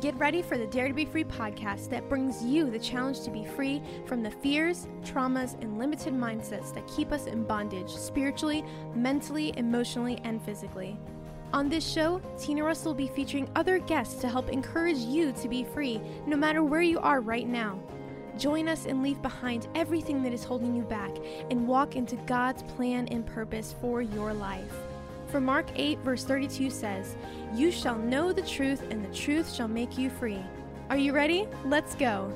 Get ready for the Dare to Be Free podcast that brings you the challenge to be free from the fears, traumas, and limited mindsets that keep us in bondage spiritually, mentally, emotionally, and physically. On this show, Tina Russell will be featuring other guests to help encourage you to be free no matter where you are right now. Join us and leave behind everything that is holding you back and walk into God's plan and purpose for your life. For Mark 8, verse 32 says, You shall know the truth, and the truth shall make you free. Are you ready? Let's go.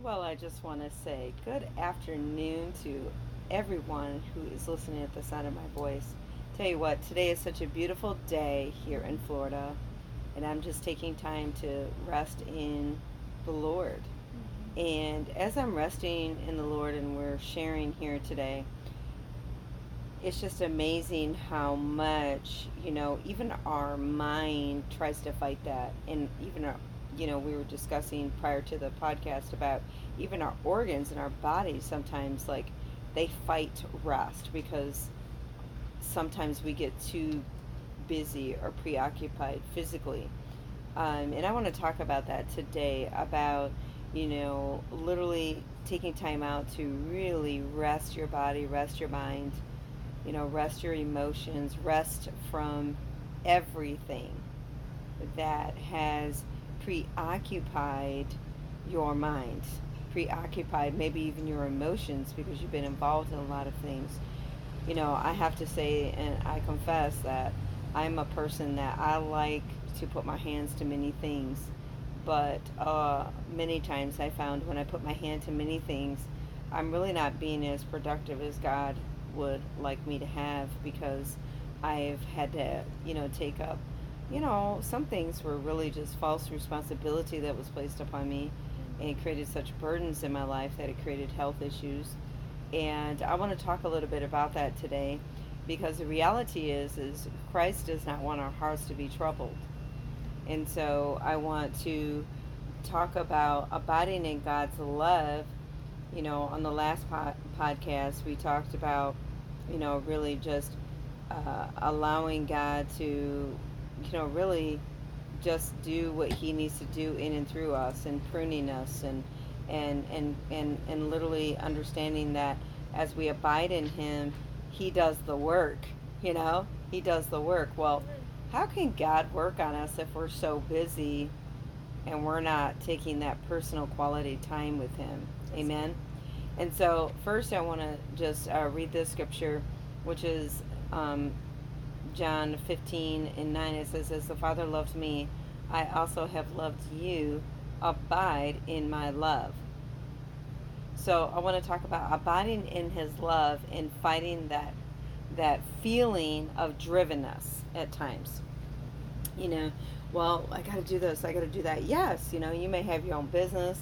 Well, I just want to say good afternoon to everyone who is listening at the sound of my voice. Tell you what, today is such a beautiful day here in Florida, and I'm just taking time to rest in the Lord. And as I'm resting in the Lord and we're sharing here today, it's just amazing how much, you know, even our mind tries to fight that. And even our, you know, we were discussing prior to the podcast about even our organs and our bodies sometimes, like, they fight rest because sometimes we get too busy or preoccupied physically. Um, and I want to talk about that today about you know, literally taking time out to really rest your body, rest your mind, you know, rest your emotions, rest from everything that has preoccupied your mind, preoccupied maybe even your emotions because you've been involved in a lot of things. You know, I have to say, and I confess that I'm a person that I like to put my hands to many things but uh, many times I found when I put my hand to many things, I'm really not being as productive as God would like me to have because I've had to, you know, take up, you know, some things were really just false responsibility that was placed upon me and it created such burdens in my life that it created health issues. And I want to talk a little bit about that today because the reality is is Christ does not want our hearts to be troubled. And so I want to talk about abiding in God's love. You know, on the last po- podcast, we talked about, you know, really just uh, allowing God to, you know, really just do what He needs to do in and through us and pruning us and, and, and, and, and literally understanding that as we abide in Him, He does the work, you know? He does the work. Well, how can God work on us if we're so busy and we're not taking that personal quality time with Him? Amen. And so, first, I want to just uh, read this scripture, which is um, John 15 and 9. It says, As the Father loves me, I also have loved you. Abide in my love. So, I want to talk about abiding in His love and fighting that that feeling of drivenness at times. You know, well, I got to do this, I got to do that. Yes, you know, you may have your own business.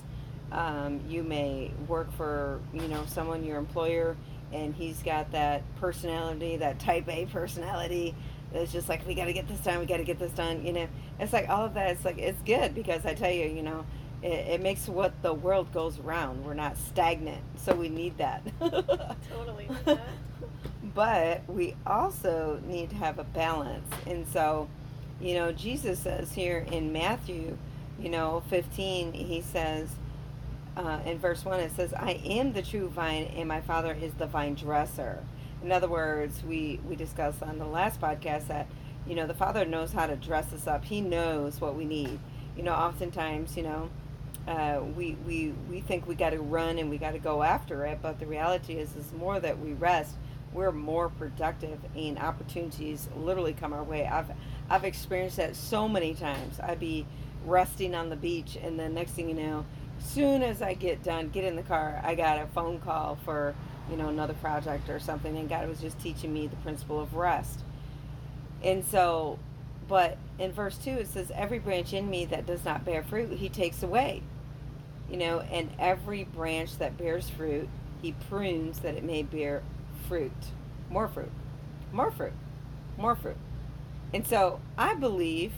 Um, you may work for, you know, someone, your employer, and he's got that personality, that type A personality. It's just like, we got to get this done, we got to get this done. You know, it's like all of that. It's like, it's good because I tell you, you know, it, it makes what the world goes around. We're not stagnant. So we need that. totally. Need that but we also need to have a balance. And so, you know, Jesus says here in Matthew, you know, 15, he says, uh, in verse 1, it says, I am the true vine, and my Father is the vine dresser. In other words, we, we discussed on the last podcast that, you know, the Father knows how to dress us up. He knows what we need. You know, oftentimes, you know, uh, we, we, we think we got to run and we got to go after it, but the reality is, is more that we rest we're more productive and opportunities literally come our way. I've I've experienced that so many times. I'd be resting on the beach and then next thing you know, soon as I get done, get in the car, I got a phone call for, you know, another project or something and God was just teaching me the principle of rest. And so but in verse 2 it says every branch in me that does not bear fruit he takes away. You know, and every branch that bears fruit he prunes that it may bear fruit, more fruit, more fruit, more fruit. And so I believe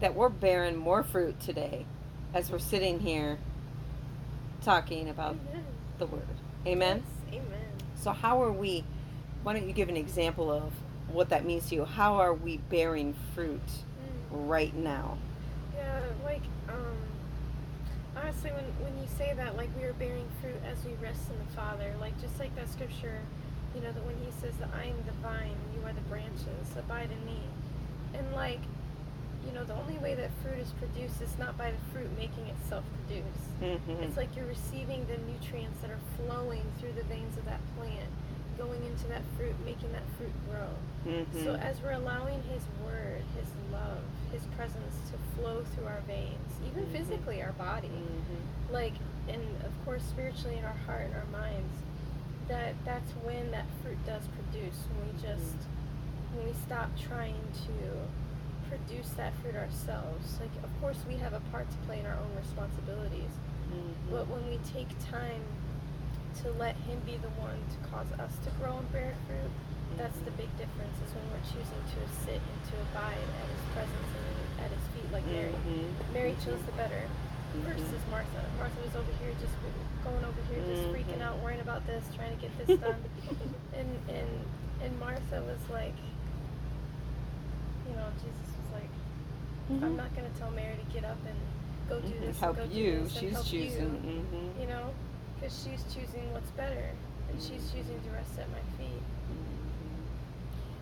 that we're bearing more fruit today as we're sitting here talking about Amen. the word. Amen? Yes. Amen. So, how are we? Why don't you give an example of what that means to you. How are we bearing fruit Mm. right now? Yeah, like um, honestly, when when you say that, like we are bearing fruit as we rest in the Father, like just like that scripture, you know, that when He says that I am the vine, you are the branches, abide in me, and like, you know, the only way that fruit is produced is not by the fruit making itself produce. Mm-hmm. It's like you're receiving the nutrients that are flowing through the veins of that plant, going into that fruit, making that fruit grow. mm-hmm. So as we're allowing His Word, His love, His presence to flow through our veins, even Mhm. physically, our body, Mhm. like, and of course spiritually in our heart and our minds, that that's when that fruit does produce. When we just, when we stop trying to produce that fruit ourselves. Like, of course, we have a part to play in our own responsibilities, Mhm. but when we take time to let Him be the one to cause us to grow and bear fruit, that's the big difference is when we're choosing to sit and to abide at his presence and at his feet like Mary. Mhm. Mary chose the better versus. Martha. Martha was over here just going over here, just freaking Mhm. out, worrying about this, trying to get this done. and and and Martha was like, you know, Jesus was like, I'm Mhm. not gonna tell Mary to get up and go do Mhm. this. Help and go you. Do this and She's help choosing. You, Mm-hmm. you know, because she's choosing what's better, and she's Mhm. choosing to rest at my feet.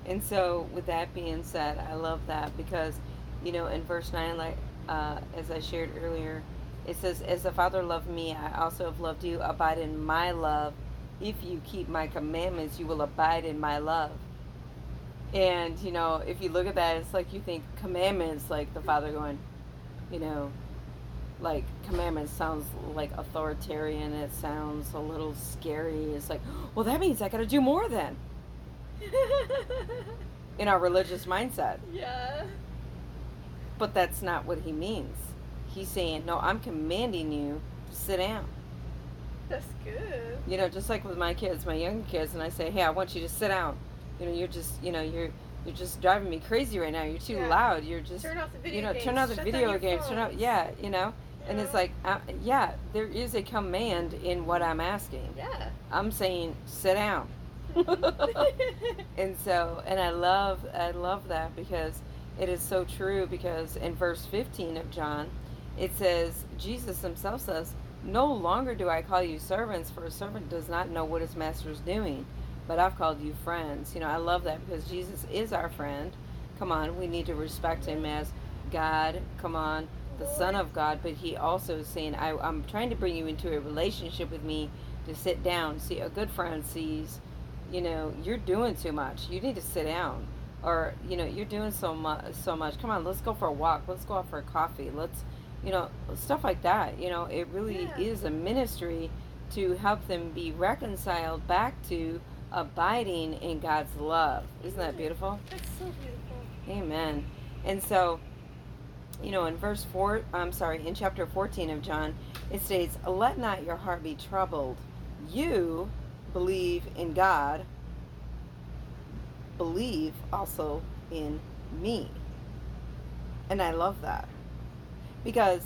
And so, with that being said, I love that because, you know, in verse 9, like uh, as I shared earlier, it says, As the Father loved me, I also have loved you. Abide in my love. If you keep my commandments, you will abide in my love. And, you know, if you look at that, it's like you think commandments, like the Father going, you know, like commandments sounds like authoritarian. It sounds a little scary. It's like, well, that means I got to do more then in our religious mindset. yeah. But that's not what he means. He's saying, no, I'm commanding you to sit down. That's good. You know, just like with my kids, my younger kids, and I say, hey, I want you to sit down. You know, you're just, you know, you're you're just driving me crazy right now. You're too Yeah. loud. You're just, Turn off the video you know, games. turn off the Shut video games. Turn off, yeah, you know. And it's like, uh, yeah, there is a command in what I'm asking. Yeah. I'm saying, sit down. and so and i love i love that because it is so true because in verse 15 of john it says jesus himself says no longer do i call you servants for a servant does not know what his master is doing but i've called you friends you know i love that because jesus is our friend. Come on we need to respect him as god. Come on the son of god. But he also is saying I, i'm trying to bring you into a relationship with me to sit down. See a good friend sees you know you're doing too much. You need to sit down. Or you know you're doing so much so much. Come on let's go for a walk. Let's go out for a coffee. Let's you know stuff like that you know it really Yeah. is a ministry to help them be reconciled back to abiding in god's love isn't that beautiful That's so beautiful. Amen. And so, you know, in verse 4, I'm sorry, in chapter 14 of John, it states, Let not your heart be troubled. You believe in God, believe also in me. And I love that. Because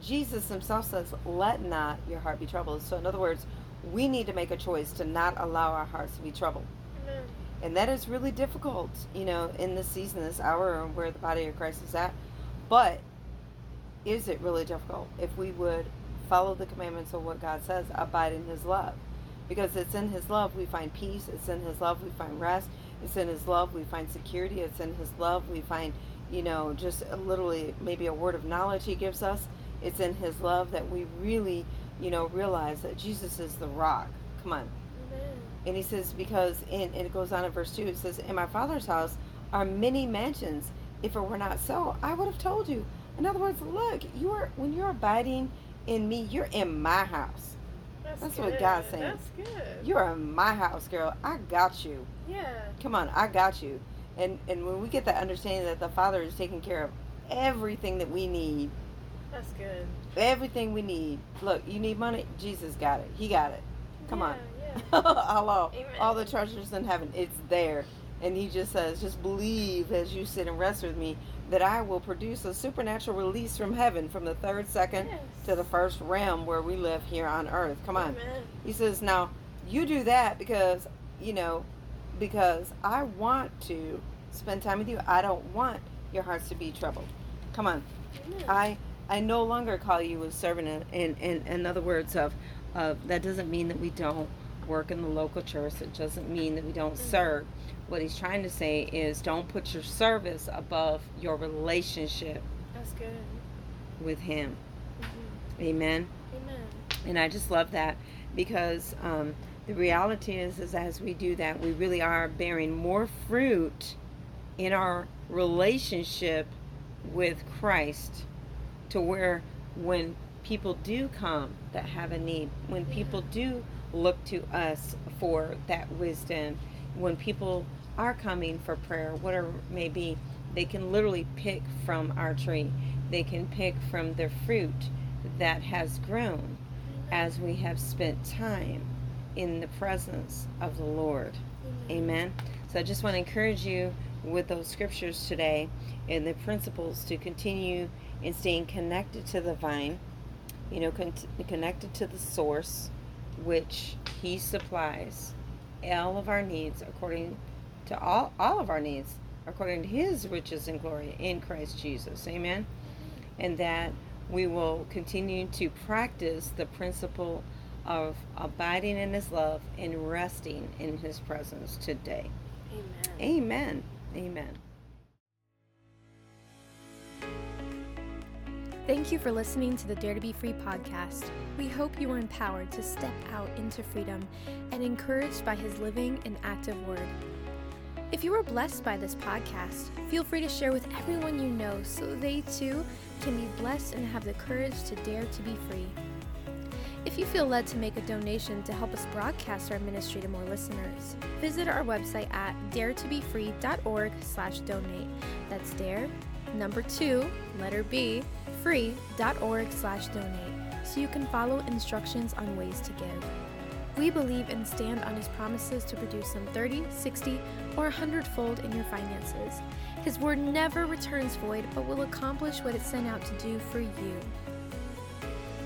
Jesus himself says, Let not your heart be troubled. So, in other words, we need to make a choice to not allow our hearts to be troubled Amen. and that is really difficult you know in this season this hour where the body of christ is at but is it really difficult if we would follow the commandments of what god says abide in his love because it's in his love we find peace it's in his love we find rest it's in his love we find security it's in his love we find you know just literally maybe a word of knowledge he gives us it's in his love that we really you know realize that jesus is the rock come on Amen. and he says, because, in, and it goes on in verse 2, it says, In my father's house are many mansions. If it were not so, I would have told you. In other words, look, you are when you're abiding in me, you're in my house. That's, That's what God's saying. That's good. You're in my house, girl. I got you. yeah. Come on, I got you. And and when we get that understanding that the Father is taking care of everything that we need, That's good. everything we need. Look, you need money, Jesus got it. He got it. Come on. Yeah, yeah. Hello. Amen. All the treasures in heaven, it's there. And he just says, just believe as you sit and rest with me that I will produce a supernatural release from heaven from the third second Yes. to the first realm where we live here on earth. Come on. Amen. He says, now you do that because, you know, because I want to spend time with you. I don't want your hearts to be troubled. Come on. I I no longer call you a servant in in, in other words of of that doesn't mean that we don't work in the local church. It doesn't mean that we don't Mm-hmm. serve. What he's trying to say is don't put your service above your relationship That's good. with him. hmm Amen. Amen. And I just love that because um, the reality is, is as we do that, we really are bearing more fruit in our relationship with Christ to where when people do come that have a need, when people do look to us for that wisdom, when people are coming for prayer, whatever it may be, they can literally pick from our tree. They can pick from the fruit that has grown as we have spent time in the presence of the Lord. Amen. So I just want to encourage you with those scriptures today and the principles to continue in staying connected to the vine, you know, con- connected to the source, which He supplies all of our needs according to all, all of our needs according to His riches and glory in Christ Jesus. Amen. And that we will continue to practice the principle of abiding in His love and resting in His presence today. Amen. Amen. Amen. Thank you for listening to the Dare to Be Free podcast. We hope you were empowered to step out into freedom and encouraged by his living and active word. If you were blessed by this podcast, feel free to share with everyone you know so they too can be blessed and have the courage to dare to be free. If you feel led to make a donation to help us broadcast our ministry to more listeners, visit our website at dare2bfree.org slash donate. That's dare, number two, letter B, free.org slash donate, so you can follow instructions on ways to give. We believe and stand on his promises to produce some 30, 60, or 100 fold in your finances. His word never returns void, but will accomplish what it's sent out to do for you.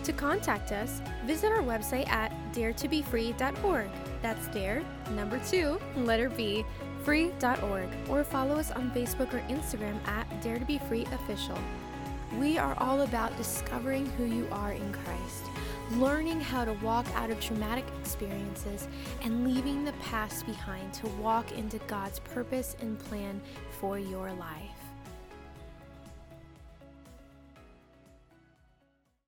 To contact us, visit our website at dare2bfree.org. That's dare, number two, letter B, free.org, or follow us on Facebook or Instagram at Dare to Be Free Official. We are all about discovering who you are in Christ, learning how to walk out of traumatic experiences, and leaving the past behind to walk into God's purpose and plan for your life.